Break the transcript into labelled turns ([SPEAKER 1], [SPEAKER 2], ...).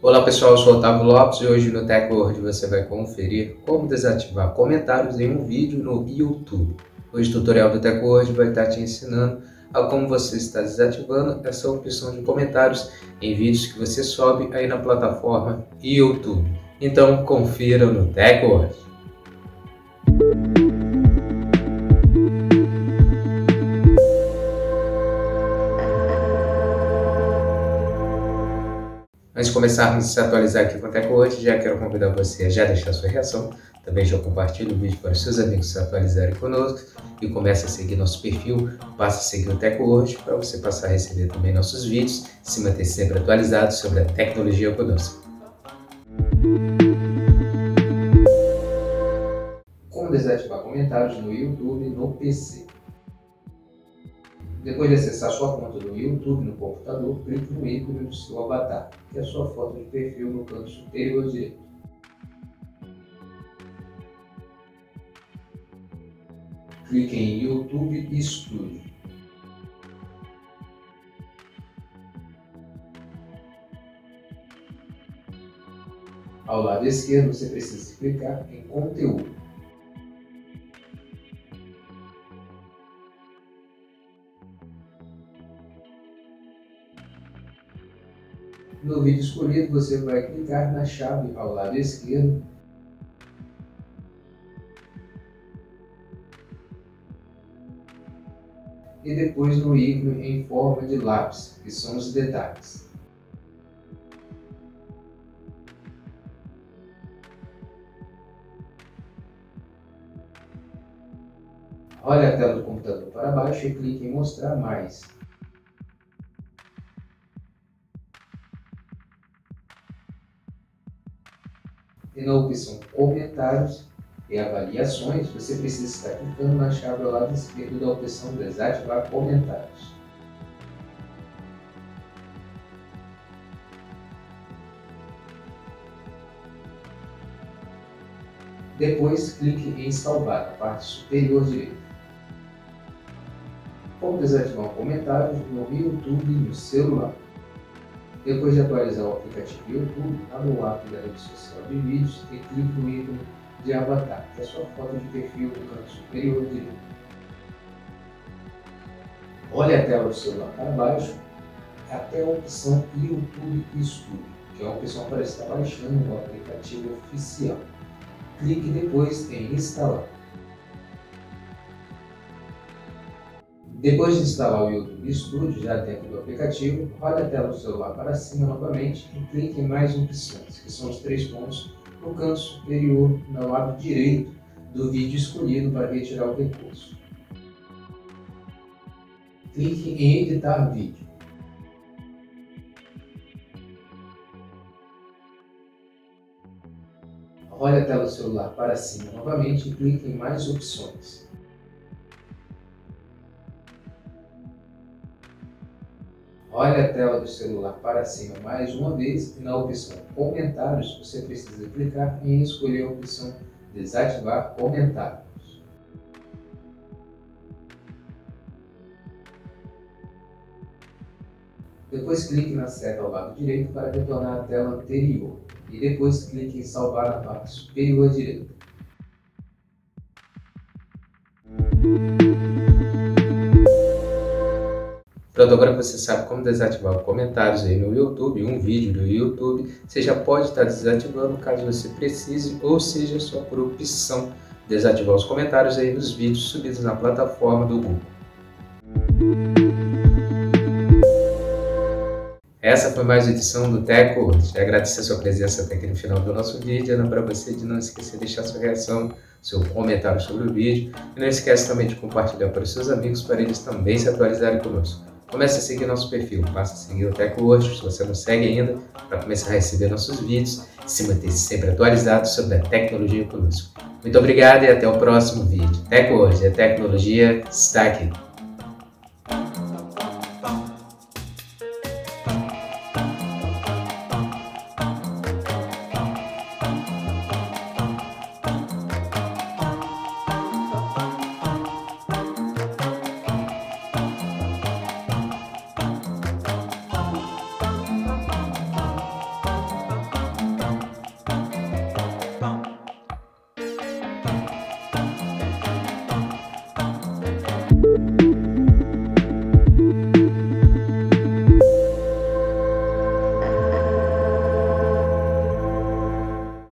[SPEAKER 1] Olá pessoal, eu sou Otávio Lopes e hoje no TechWord você vai conferir como desativar comentários em um vídeo no YouTube. Hoje o tutorial do TechWord vai estar te ensinando a como você está desativando essa opção de comentários em vídeos que você sobe aí na plataforma YouTube. Então confira no TechWord. Antes de começarmos a se atualizar aqui com o TecWord, já quero convidar você a já deixar sua reação. Também já compartilhe o vídeo para os seus amigos se atualizarem conosco e comece a seguir nosso perfil, passe a seguir o TecWord para você passar a receber também nossos vídeos e se manter sempre atualizado sobre a tecnologia conosco. Como desativar comentários no YouTube no PC? Depois de acessar sua conta do YouTube no computador, clique no ícone do seu avatar, é a sua foto de perfil no canto superior direito. Clique em YouTube Studio. Ao lado esquerdo, você precisa clicar em Conteúdo. No vídeo escolhido, você vai clicar na chave ao lado esquerdo e depois no ícone em forma de lápis, que são os detalhes. Olhe a tela do computador para baixo e clique em mostrar mais. E na opção Comentários e Avaliações, você precisa estar clicando na chave ao lado esquerdo da opção Desativar Comentários. Depois, clique em Salvar na parte superior direita. Como desativar um comentário no YouTube no celular? Depois de atualizar o aplicativo YouTube, abra o app da rede social de vídeos e clique no ícone de avatar, que é a sua foto de perfil no canto superior direito. Olhe a tela do celular para baixo até a opção YouTube Studio, que é a opção para estar baixando o aplicativo oficial. Clique depois em instalar. Depois de instalar o YouTube Studio já dentro do aplicativo, role a tela do celular para cima novamente e clique em mais opções, que são os três pontos no canto superior no lado direito do vídeo escolhido para retirar o recurso. Clique em editar vídeo. Role a tela do celular para cima novamente e clique em mais opções. Olhe a tela do celular para cima mais uma vez e na opção Comentários você precisa clicar em escolher a opção Desativar comentários. Depois clique na seta ao lado direito para retornar à tela anterior e depois clique em Salvar na parte superior direita. Pronto, agora você sabe como desativar comentários aí no YouTube, um vídeo do YouTube, você já pode estar desativando caso você precise, ou seja, só por opção desativar os comentários aí nos vídeos subidos na plataforma do Google. Essa foi mais uma edição do Teco. Já agradeço a sua presença até aqui no final do nosso vídeo. Lembra você de não esquecer de deixar sua reação, seu comentário sobre o vídeo. E não esquece também de compartilhar para os seus amigos para eles também se atualizarem conosco. Comece a seguir nosso perfil, passe a seguir o TecWord se você não segue ainda, para começar a receber nossos vídeos e se manter sempre atualizado sobre a tecnologia conosco. Muito obrigado e até o próximo vídeo. TecWord, a tecnologia está aqui.